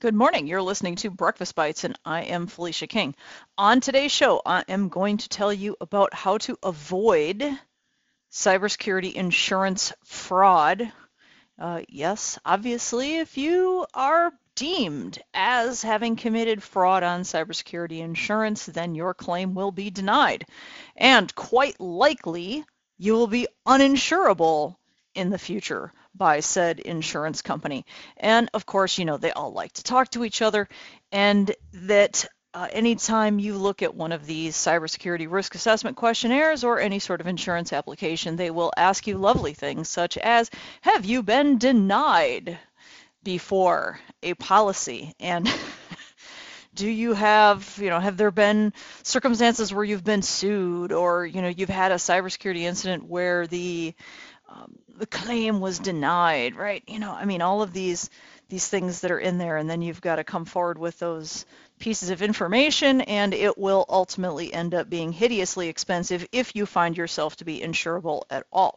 Good morning. You're listening to Breakfast Bites, and I am Felicia King. On today's show, I am going to tell you about how to avoid cybersecurity insurance fraud. Uh, yes, obviously, if you are deemed as having committed fraud on cybersecurity insurance, then your claim will be denied. And quite likely, you will be uninsurable in the future by said insurance company. And of course, you know, they all like to talk to each other, and that uh, anytime you look at one of these cybersecurity risk assessment questionnaires or any sort of insurance application, they will ask you lovely things such as Have you been denied before a policy? And do you have, you know, have there been circumstances where you've been sued or, you know, you've had a cybersecurity incident where the um, the claim was denied, right? You know, I mean, all of these these things that are in there, and then you've got to come forward with those pieces of information, and it will ultimately end up being hideously expensive if you find yourself to be insurable at all.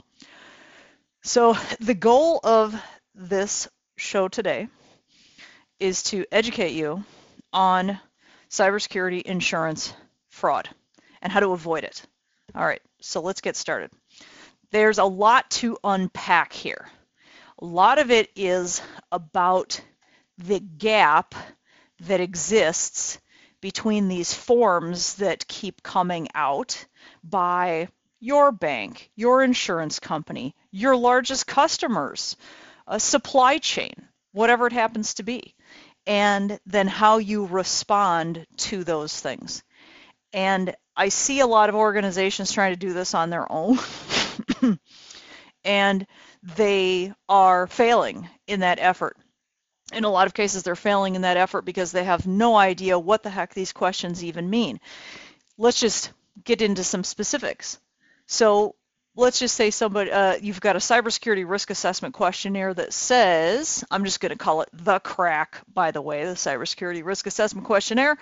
So the goal of this show today is to educate you on cybersecurity insurance fraud and how to avoid it. All right, so let's get started there's a lot to unpack here. A lot of it is about the gap that exists between these forms that keep coming out by your bank, your insurance company, your largest customers, a supply chain, whatever it happens to be, and then how you respond to those things. And I see a lot of organizations trying to do this on their own. and they are failing in that effort. In a lot of cases, they're failing in that effort because they have no idea what the heck these questions even mean. Let's just get into some specifics. So let's just say somebody uh, you've got a cybersecurity risk assessment questionnaire that says I'm just going to call it the CRAQ by the way the cybersecurity risk assessment questionnaire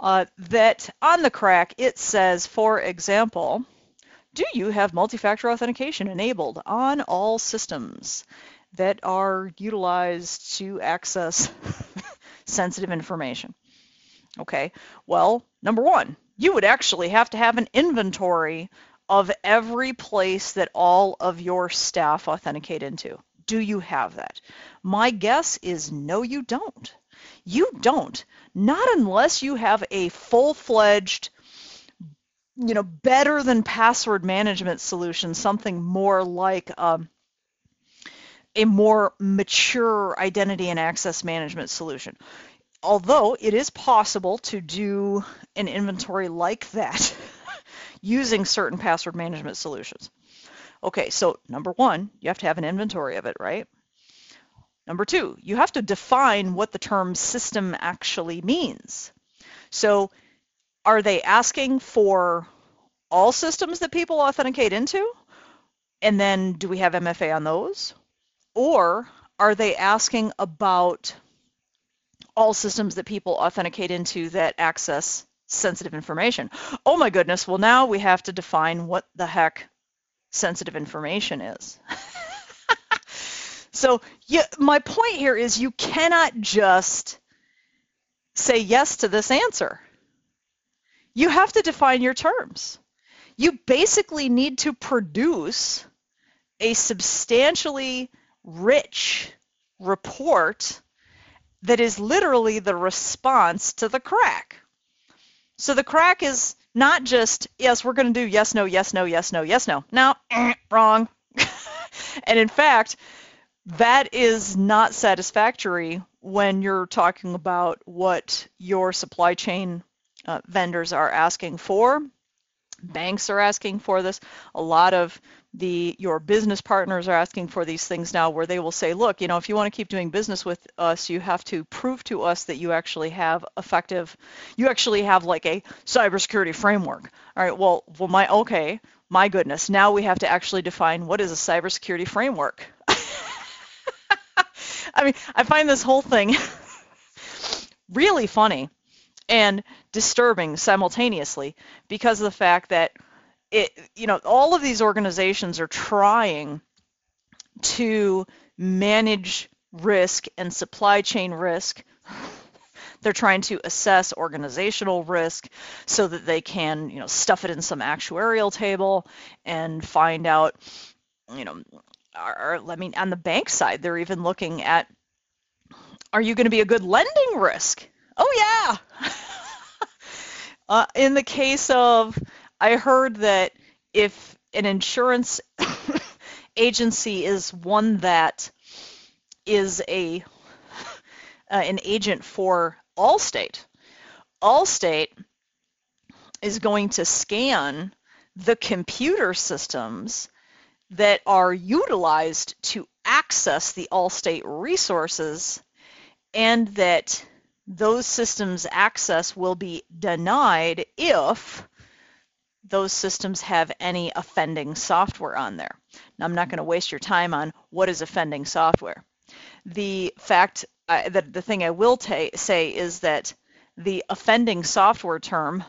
uh, that on the CRAQ it says for example do you have multi-factor authentication enabled on all systems that are utilized to access sensitive information? Okay, well, number one, you would actually have to have an inventory of every place that all of your staff authenticate into. Do you have that? My guess is no, you don't. You don't. Not unless you have a full-fledged you know, better than password management solution, something more like um, a more mature identity and access management solution. Although it is possible to do an inventory like that using certain password management solutions. Okay, so number one, you have to have an inventory of it, right? Number two, you have to define what the term system actually means. So are they asking for all systems that people authenticate into? And then do we have MFA on those? Or are they asking about all systems that people authenticate into that access sensitive information? Oh my goodness, well now we have to define what the heck sensitive information is. so yeah, my point here is you cannot just say yes to this answer you have to define your terms. You basically need to produce a substantially rich report that is literally the response to the CRAQ. So the CRAQ is not just, yes, we're going to do yes, no, yes, no, yes, no, yes, no. No, wrong. and in fact, that is not satisfactory when you're talking about what your supply chain uh, vendors are asking for. Banks are asking for this. A lot of the your business partners are asking for these things now where they will say, look, you know, if you want to keep doing business with us, you have to prove to us that you actually have effective, you actually have like a cybersecurity framework. All right, well, well, my okay, my goodness, now we have to actually define what is a cybersecurity framework. I mean, I find this whole thing really funny and disturbing simultaneously because of the fact that it, you know, all of these organizations are trying to manage risk and supply chain risk They're trying to assess organizational risk so that they can, you know, stuff it in some actuarial table and find out, you know, or, I mean, on the bank side, they're even looking at, are you going to be a good lending risk? Oh yeah. uh, in the case of, I heard that if an insurance agency is one that is a uh, an agent for Allstate. Allstate is going to scan the computer systems that are utilized to access the Allstate resources and that those systems access will be denied if those systems have any offending software on there. Now, I'm not going to waste your time on what is offending software. The fact uh, that the thing I will say is that the offending software term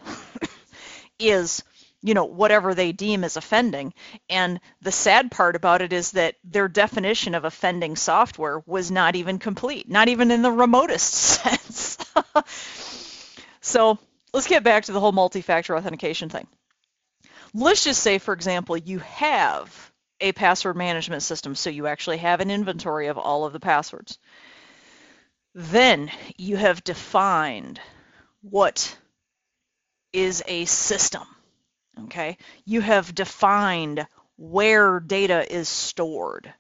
is you know whatever they deem as offending and the sad part about it is that their definition of offending software was not even complete not even in the remotest sense so let's get back to the whole multi-factor authentication thing let's just say for example you have a password management system. So you actually have an inventory of all of the passwords. Then you have defined what is a system. Okay, you have defined where data is stored.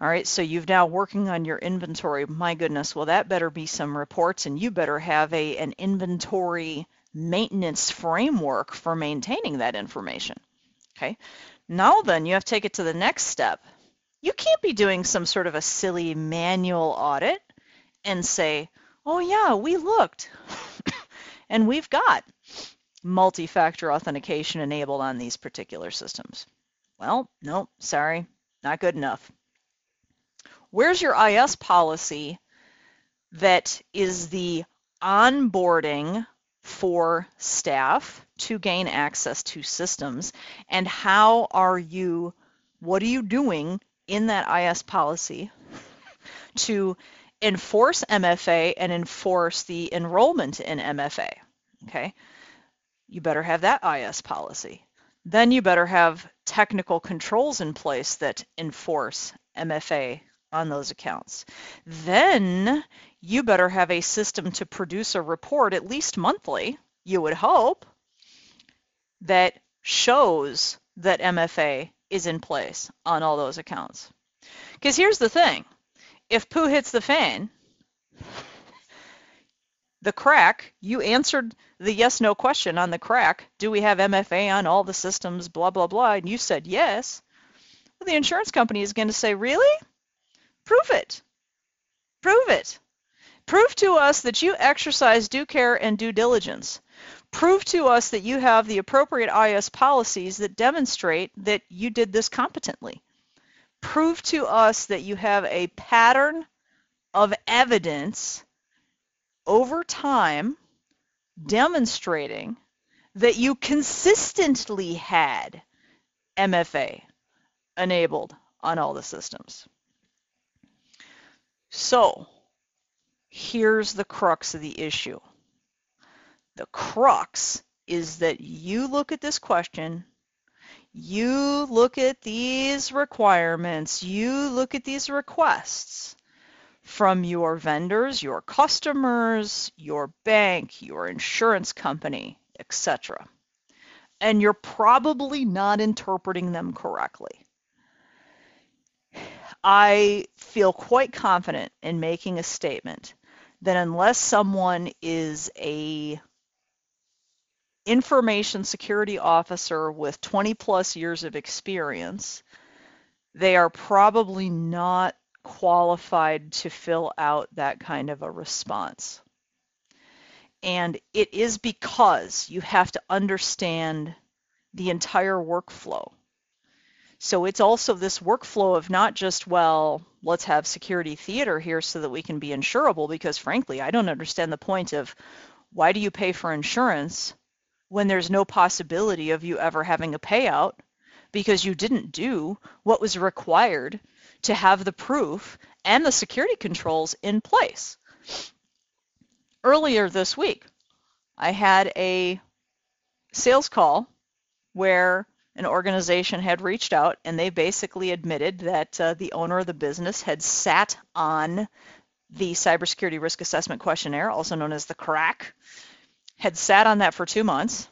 All right, so you've now working on your inventory. My goodness, well that better be some reports and you better have a an inventory maintenance framework for maintaining that information. Okay, now then, you have to take it to the next step. You can't be doing some sort of a silly manual audit and say, oh yeah, we looked and we've got multi-factor authentication enabled on these particular systems. Well, no, sorry, not good enough. Where's your IS policy that is the onboarding for staff to gain access to systems? And how are you what are you doing in that IS policy to enforce MFA and enforce the enrollment in MFA okay you better have that IS policy. Then you better have technical controls in place that enforce MFA on those accounts. Then you better have a system to produce a report at least monthly, you would hope, that shows that MFA is in place on all those accounts. Because here's the thing, if poo hits the fan, the CRAQ, you answered the yes no question on the CRAQ, do we have MFA on all the systems, blah, blah, blah, and you said yes. Well, the insurance company is going to say, really? Prove it. Prove it. Prove to us that you exercise due care and due diligence. Prove to us that you have the appropriate IS policies that demonstrate that you did this competently. Prove to us that you have a pattern of evidence over time demonstrating that you consistently had MFA enabled on all the systems. So here's the crux of the issue. The crux is that you look at this question, you look at these requirements, you look at these requests from your vendors, your customers, your bank, your insurance company, etc. And you're probably not interpreting them correctly. I feel quite confident in making a statement that unless someone is a information security officer with 20 plus years of experience, they are probably not qualified to fill out that kind of a response. And it is because you have to understand the entire workflow. So it's also this workflow of not just, well, let's have security theater here so that we can be insurable, because frankly, I don't understand the point of why do you pay for insurance when there's no possibility of you ever having a payout because you didn't do what was required to have the proof and the security controls in place. earlier this week, I had a sales call where an organization had reached out and they basically admitted that uh, the owner of the business had sat on the cybersecurity risk assessment questionnaire, also known as the CRAQ, had sat on that for two months,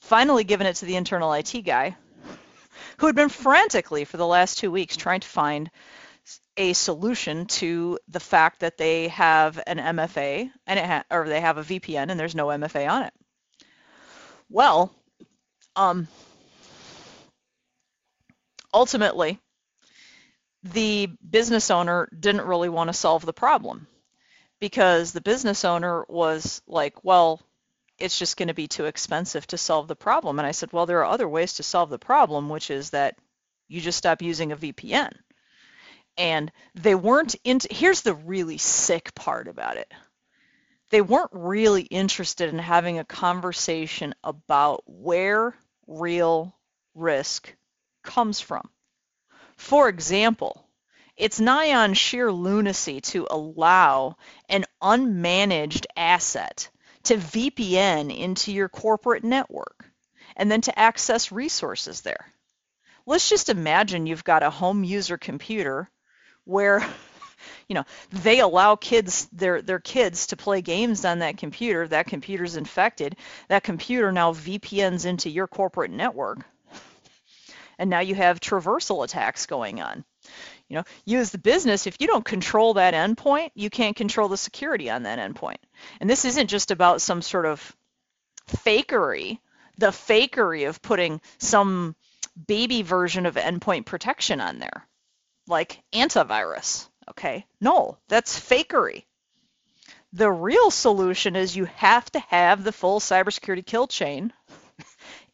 finally given it to the internal IT guy, who had been frantically for the last two weeks trying to find a solution to the fact that they have an MFA and it ha- or they have a VPN and there's no MFA on it. Well, um, ultimately, the business owner didn't really want to solve the problem because the business owner was like, well, it's just going to be too expensive to solve the problem. And I said, well, there are other ways to solve the problem, which is that you just stop using a VPN. And they weren't into, here's the really sick part about it. They weren't really interested in having a conversation about where real risk comes from. For example, it's nigh on sheer lunacy to allow an unmanaged asset to VPN into your corporate network and then to access resources there. Let's just imagine you've got a home user computer where you know they allow kids their their kids to play games on that computer that computer's infected that computer now VPNs into your corporate network and now you have traversal attacks going on. You know, you as the business, if you don't control that endpoint, you can't control the security on that endpoint. And this isn't just about some sort of fakery, the fakery of putting some baby version of endpoint protection on there, like antivirus. Okay, no, that's fakery. The real solution is you have to have the full cybersecurity kill chain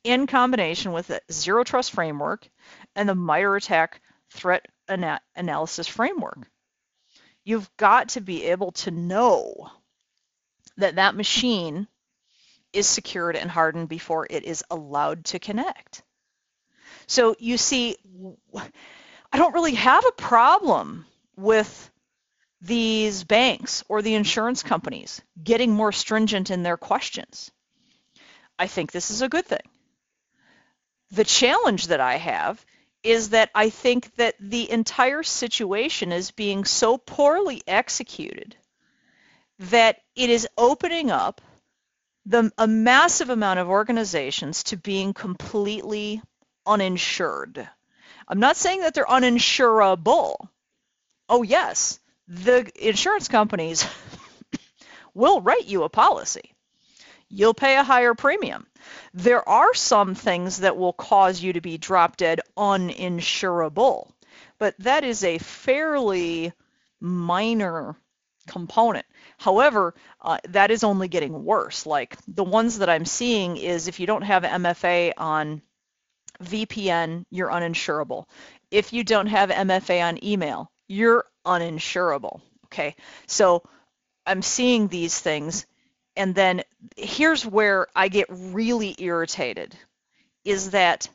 in combination with the Zero Trust Framework and the MITRE ATT&CK Threat ana Analysis Framework. You've got to be able to know that that machine is secured and hardened before it is allowed to connect. So you see, I don't really have a problem with these banks or the insurance companies getting more stringent in their questions. I think this is a good thing. The challenge that I have is that I think that the entire situation is being so poorly executed that it is opening up the, a massive amount of organizations to being completely uninsured. I'm not saying that they're uninsurable. Oh, yes, the insurance companies will write you a policy. You'll pay a higher premium. There are some things that will cause you to be drop dead uninsurable, but that is a fairly minor component. However, uh, that is only getting worse. Like the ones that I'm seeing is if you don't have MFA on VPN, you're uninsurable. If you don't have MFA on email, you're uninsurable. Okay, so I'm seeing these things and then here's where I get really irritated is that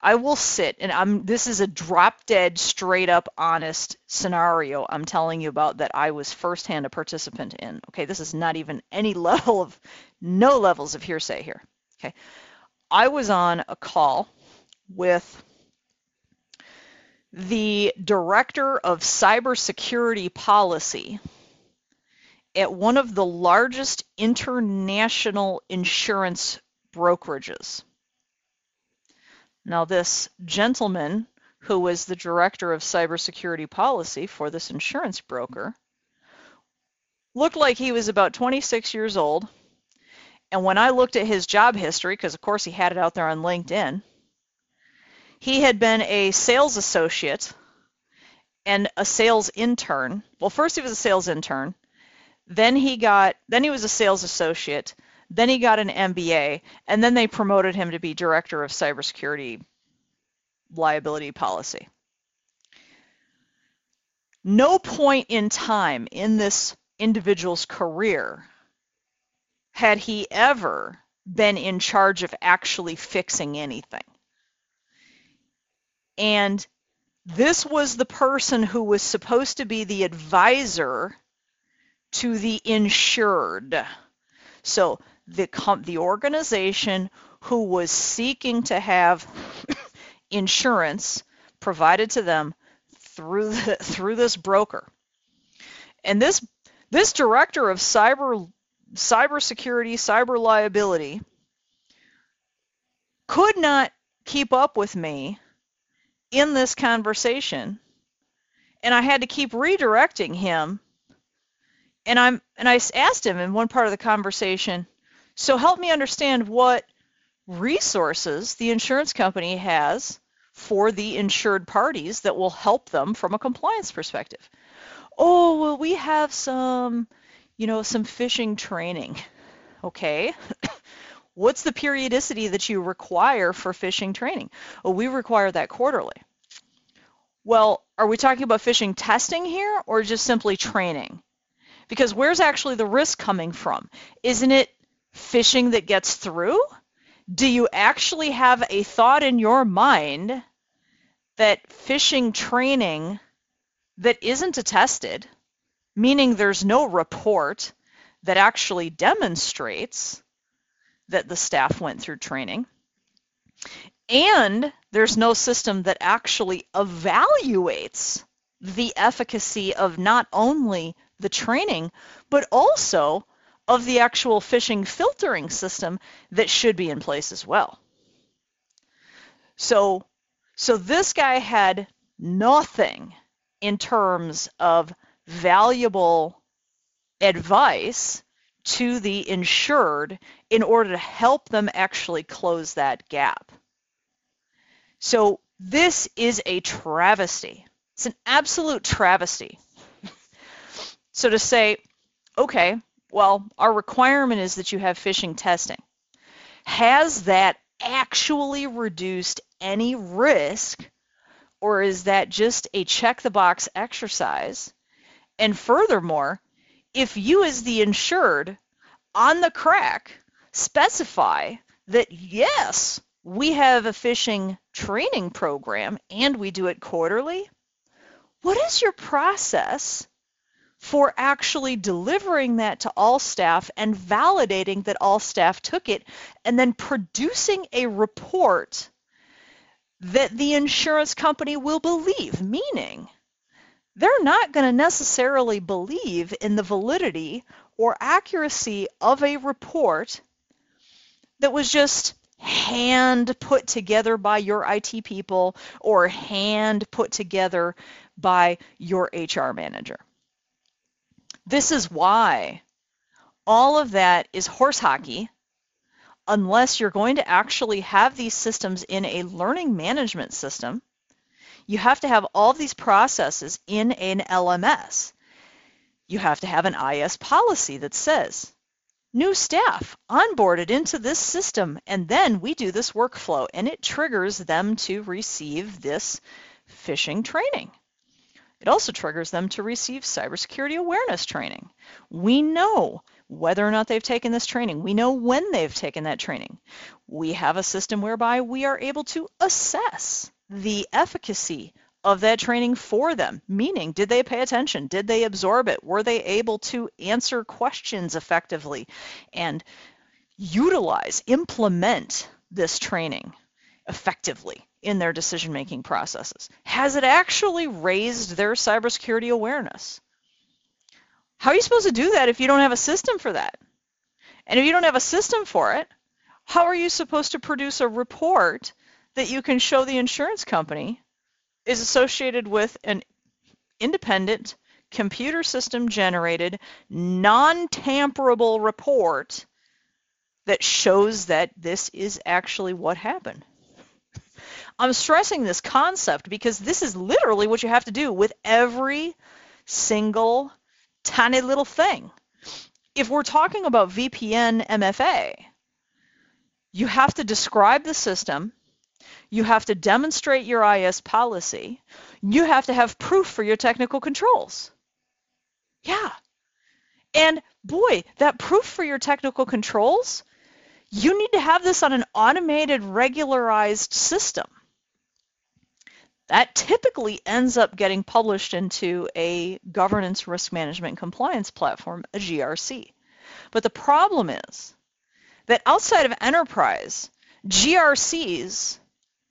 I will sit and I'm this is a drop dead straight up honest scenario I'm telling you about that I was firsthand a participant in. Okay, this is not even any level of no levels of hearsay here. Okay. I was on a call with the director of cybersecurity policy at one of the largest international insurance brokerages. Now, this gentleman, who was the director of cybersecurity policy for this insurance broker, looked like he was about 26 years old. And when I looked at his job history, because of course he had it out there on LinkedIn, he had been a sales associate and a sales intern. Well, first he was a sales intern, then he got then he was a sales associate. Then he got an MBA, and then they promoted him to be director of cybersecurity liability policy. No point in time in this individual's career had he ever been in charge of actually fixing anything. And this was the person who was supposed to be the advisor to the insured. So the the organization who was seeking to have insurance provided to them through the, through this broker. And this this director of cyber cybersecurity, cyber liability could not keep up with me in this conversation and I had to keep redirecting him and I'm and I asked him in one part of the conversation, so help me understand what resources the insurance company has for the insured parties that will help them from a compliance perspective. Oh, well, we have some, you know, some phishing training. Okay. What's the periodicity that you require for phishing training? Oh, we require that quarterly. Well, are we talking about phishing testing here or just simply training? Because where's actually the risk coming from? Isn't it phishing that gets through? Do you actually have a thought in your mind that phishing training that isn't attested, meaning there's no report that actually demonstrates that the staff went through training, and there's no system that actually evaluates the efficacy of not only the training, but also of the actual phishing filtering system that should be in place as well. So, so this guy had nothing in terms of valuable advice to the insured in order to help them actually close that gap. So this is a travesty. It's an absolute travesty. So to say, okay, well, our requirement is that you have phishing testing. Has that actually reduced any risk or is that just a check the box exercise? And furthermore, if you as the insured on the CRAQ specify that yes, we have a phishing training program and we do it quarterly, what is your process for actually delivering that to all staff and validating that all staff took it and then producing a report that the insurance company will believe, meaning they're not going to necessarily believe in the validity or accuracy of a report that was just hand put together by your IT people or hand put together by your HR manager. This is why all of that is horse hockey unless you're going to actually have these systems in a learning management system, you have to have all these processes in an LMS. You have to have an IS policy that says, new staff onboarded into this system, and then we do this workflow, and it triggers them to receive this phishing training. It also triggers them to receive cybersecurity awareness training. We know whether or not they've taken this training. We know when they've taken that training. We have a system whereby we are able to assess the efficacy of that training for them, meaning did they pay attention? Did they absorb it? Were they able to answer questions effectively and utilize, implement this training effectively in their decision-making processes? Has it actually raised their cybersecurity awareness? How are you supposed to do that if you don't have a system for that? And if you don't have a system for it, how are you supposed to produce a report that you can show the insurance company is associated with an independent computer system generated non-tamperable report that shows that this is actually what happened. I'm stressing this concept because this is literally what you have to do with every single tiny little thing. If we're talking about VPN MFA, you have to describe the system, you have to demonstrate your IS policy, you have to have proof for your technical controls. Yeah. And boy, that proof for your technical controls, you need to have this on an automated, regularized system. That typically ends up getting published into a governance risk management compliance platform, a GRC. But the problem is that outside of enterprise, GRCs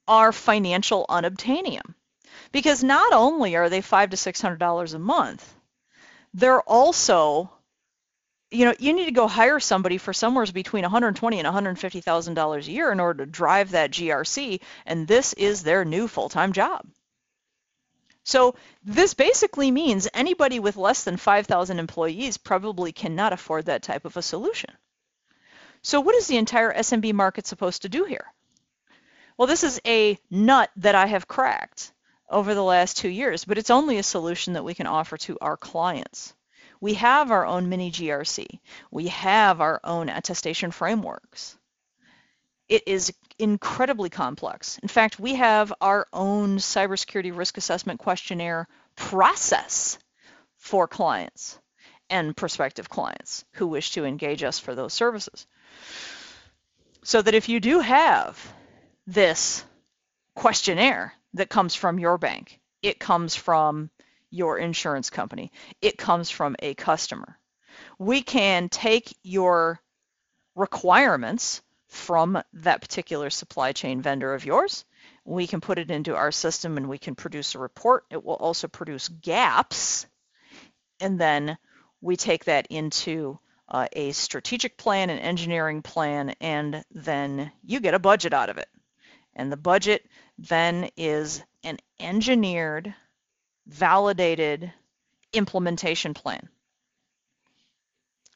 are financial unobtainium because not only are they five to six hundred dollars a month, they're also you know, you need to go hire somebody for somewhere between 120 and 150 thousand dollars a year in order to drive that GRC, and this is their new full-time job. So this basically means anybody with less than 5,000 employees probably cannot afford that type of a solution. So what is the entire SMB market supposed to do here? Well, this is a nut that I have cracked over the last two years, but it's only a solution that we can offer to our clients. We have our own mini GRC. We have our own attestation frameworks. It is incredibly complex. In fact, we have our own cybersecurity risk assessment questionnaire process for clients and prospective clients who wish to engage us for those services. So that if you do have this questionnaire that comes from your bank, it comes from your insurance company. It comes from a customer. We can take your requirements from that particular supply chain vendor of yours. We can put it into our system and we can produce a report. It will also produce gaps. And then we take that into uh, a strategic plan, an engineering plan, and then you get a budget out of it. And the budget then is an engineered validated implementation plan.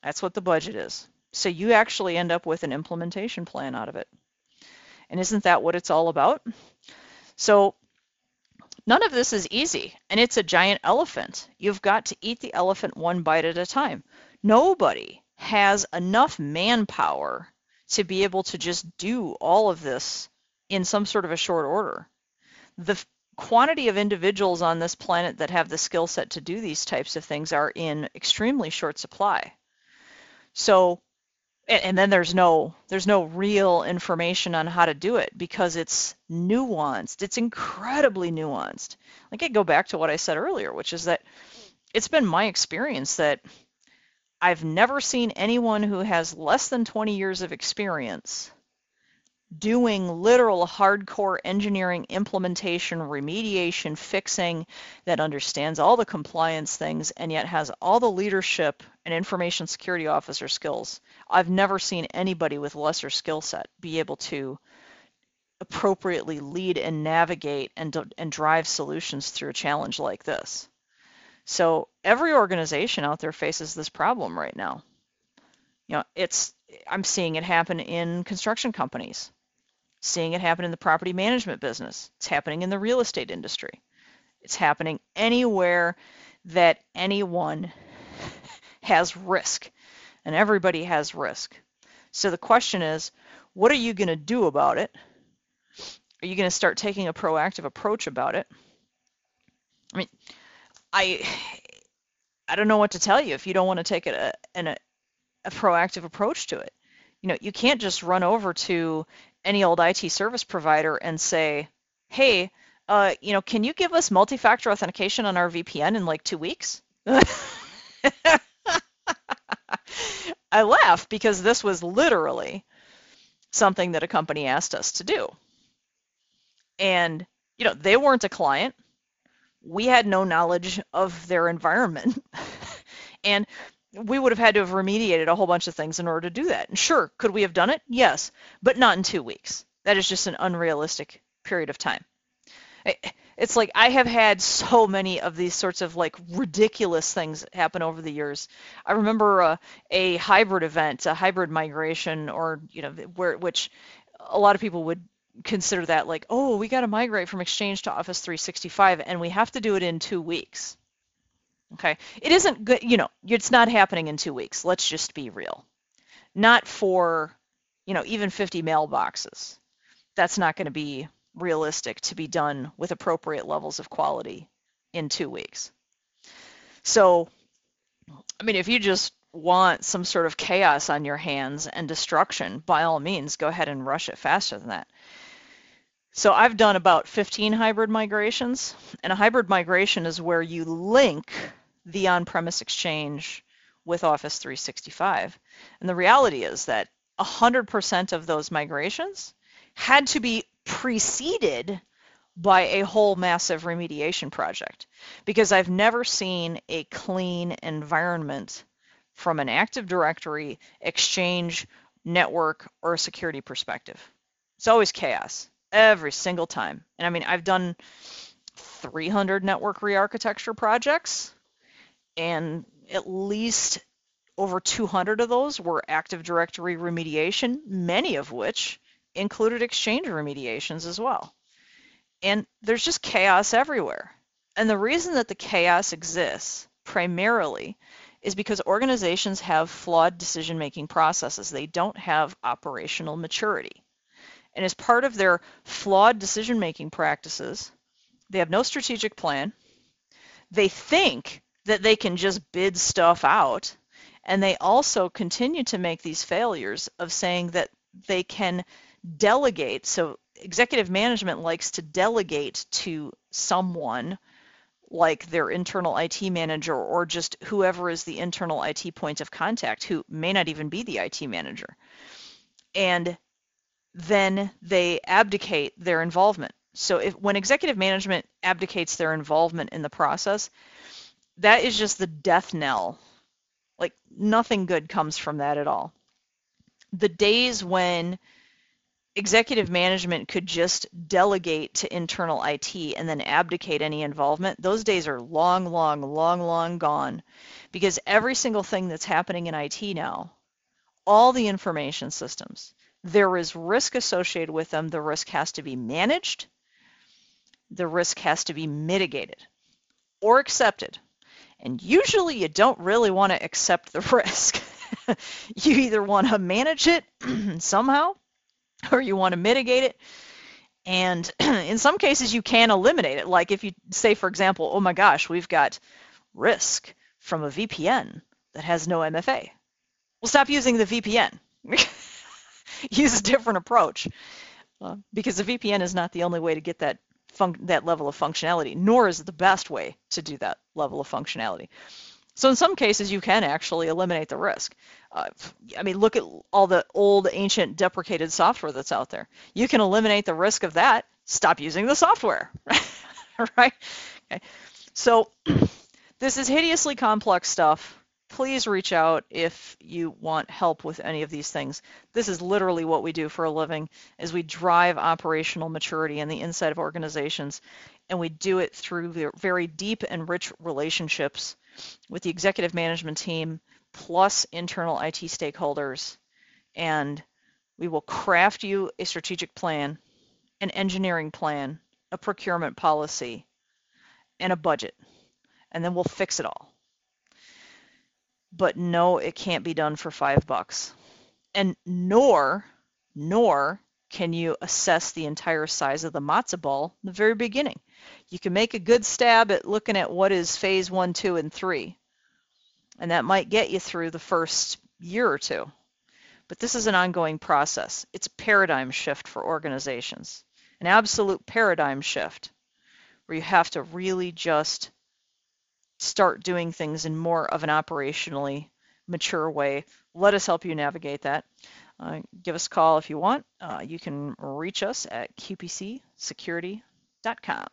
That's what the budget is. So you actually end up with an implementation plan out of it. And isn't that what it's all about? So none of this is easy, and it's a giant elephant. You've got to eat the elephant one bite at a time. Nobody has enough manpower to be able to just do all of this in some sort of a short order. The quantity of individuals on this planet that have the skill set to do these types of things are in extremely short supply. So, and then there's no there's no real information on how to do it because it's nuanced. It's incredibly nuanced. Like I go back to what I said earlier, which is that it's been my experience that I've never seen anyone who has less than 20 years of experience doing literal hardcore engineering implementation, remediation, fixing that understands all the compliance things and yet has all the leadership and information security officer skills. I've never seen anybody with lesser skill set be able to appropriately lead and navigate and, and drive solutions through a challenge like this. So every organization out there faces this problem right now. You know, it's I'm seeing it happen in construction companies seeing it happen in the property management business. It's happening in the real estate industry. It's happening anywhere that anyone has risk, and everybody has risk. So the question is, what are you going to do about it? Are you going to start taking a proactive approach about it? I mean, I I don't know what to tell you if you don't want to take uh, a, a, a proactive approach to it. You know, you can't just run over to any old IT service provider and say, hey, uh, you know, can you give us multi-factor authentication on our VPN in like two weeks? I laugh because this was literally something that a company asked us to do. And, you know, they weren't a client. We had no knowledge of their environment. and we would have had to have remediated a whole bunch of things in order to do that. And sure, could we have done it? Yes, but not in two weeks. That is just an unrealistic period of time. It's like I have had so many of these sorts of like ridiculous things happen over the years. I remember uh, a hybrid event, a hybrid migration, or you know, where which a lot of people would consider that like, oh, we got to migrate from Exchange to Office 365, and we have to do it in two weeks. Okay. It isn't good, you know, it's not happening in two weeks. Let's just be real. Not for, you know, even 50 mailboxes. That's not going to be realistic to be done with appropriate levels of quality in two weeks. So, I mean, if you just want some sort of chaos on your hands and destruction, by all means, go ahead and rush it faster than that. So I've done about 15 hybrid migrations, and a hybrid migration is where you link the on-premise exchange with Office 365. And the reality is that 100% of those migrations had to be preceded by a whole massive remediation project because I've never seen a clean environment from an Active Directory, Exchange, network, or a security perspective. It's always chaos every single time. And I mean, I've done 300 network re-architecture projects, and at least over 200 of those were Active Directory remediation, many of which included Exchange remediations as well. And there's just chaos everywhere. And the reason that the chaos exists primarily is because organizations have flawed decision-making processes. They don't have operational maturity. And as part of their flawed decision making practices, they have no strategic plan. They think that they can just bid stuff out. And they also continue to make these failures of saying that they can delegate. So executive management likes to delegate to someone like their internal IT manager or just whoever is the internal IT point of contact who may not even be the IT manager. And then they abdicate their involvement. So if when executive management abdicates their involvement in the process, that is just the death knell. Like nothing good comes from that at all. The days when executive management could just delegate to internal IT and then abdicate any involvement, those days are long, long, long, long gone because every single thing that's happening in IT now, all the information systems, there is risk associated with them. The risk has to be managed. The risk has to be mitigated or accepted. And usually you don't really want to accept the risk. you either want to manage it somehow or you want to mitigate it. And in some cases, you can eliminate it. Like if you say, for example, oh my gosh, we've got risk from a VPN that has no MFA. We'll stop using the VPN. use a different approach uh, because the VPN is not the only way to get that that level of functionality, nor is it the best way to do that level of functionality. So in some cases, you can actually eliminate the risk. Uh, I mean, look at all the old, ancient, deprecated software that's out there. You can eliminate the risk of that. Stop using the software, right? Okay. So this is hideously complex stuff please reach out if you want help with any of these things. This is literally what we do for a living is we drive operational maturity in the inside of organizations and we do it through very deep and rich relationships with the executive management team plus internal IT stakeholders and we will craft you a strategic plan, an engineering plan, a procurement policy, and a budget. And then we'll fix it all but no, it can't be done for five bucks. And nor, nor can you assess the entire size of the matzo ball in the very beginning. You can make a good stab at looking at what is phase one, two, and three. And that might get you through the first year or two. But this is an ongoing process. It's a paradigm shift for organizations, an absolute paradigm shift where you have to really just start doing things in more of an operationally mature way. Let us help you navigate that. Uh, give us a call if you want. Uh, you can reach us at qpcsecurity.com.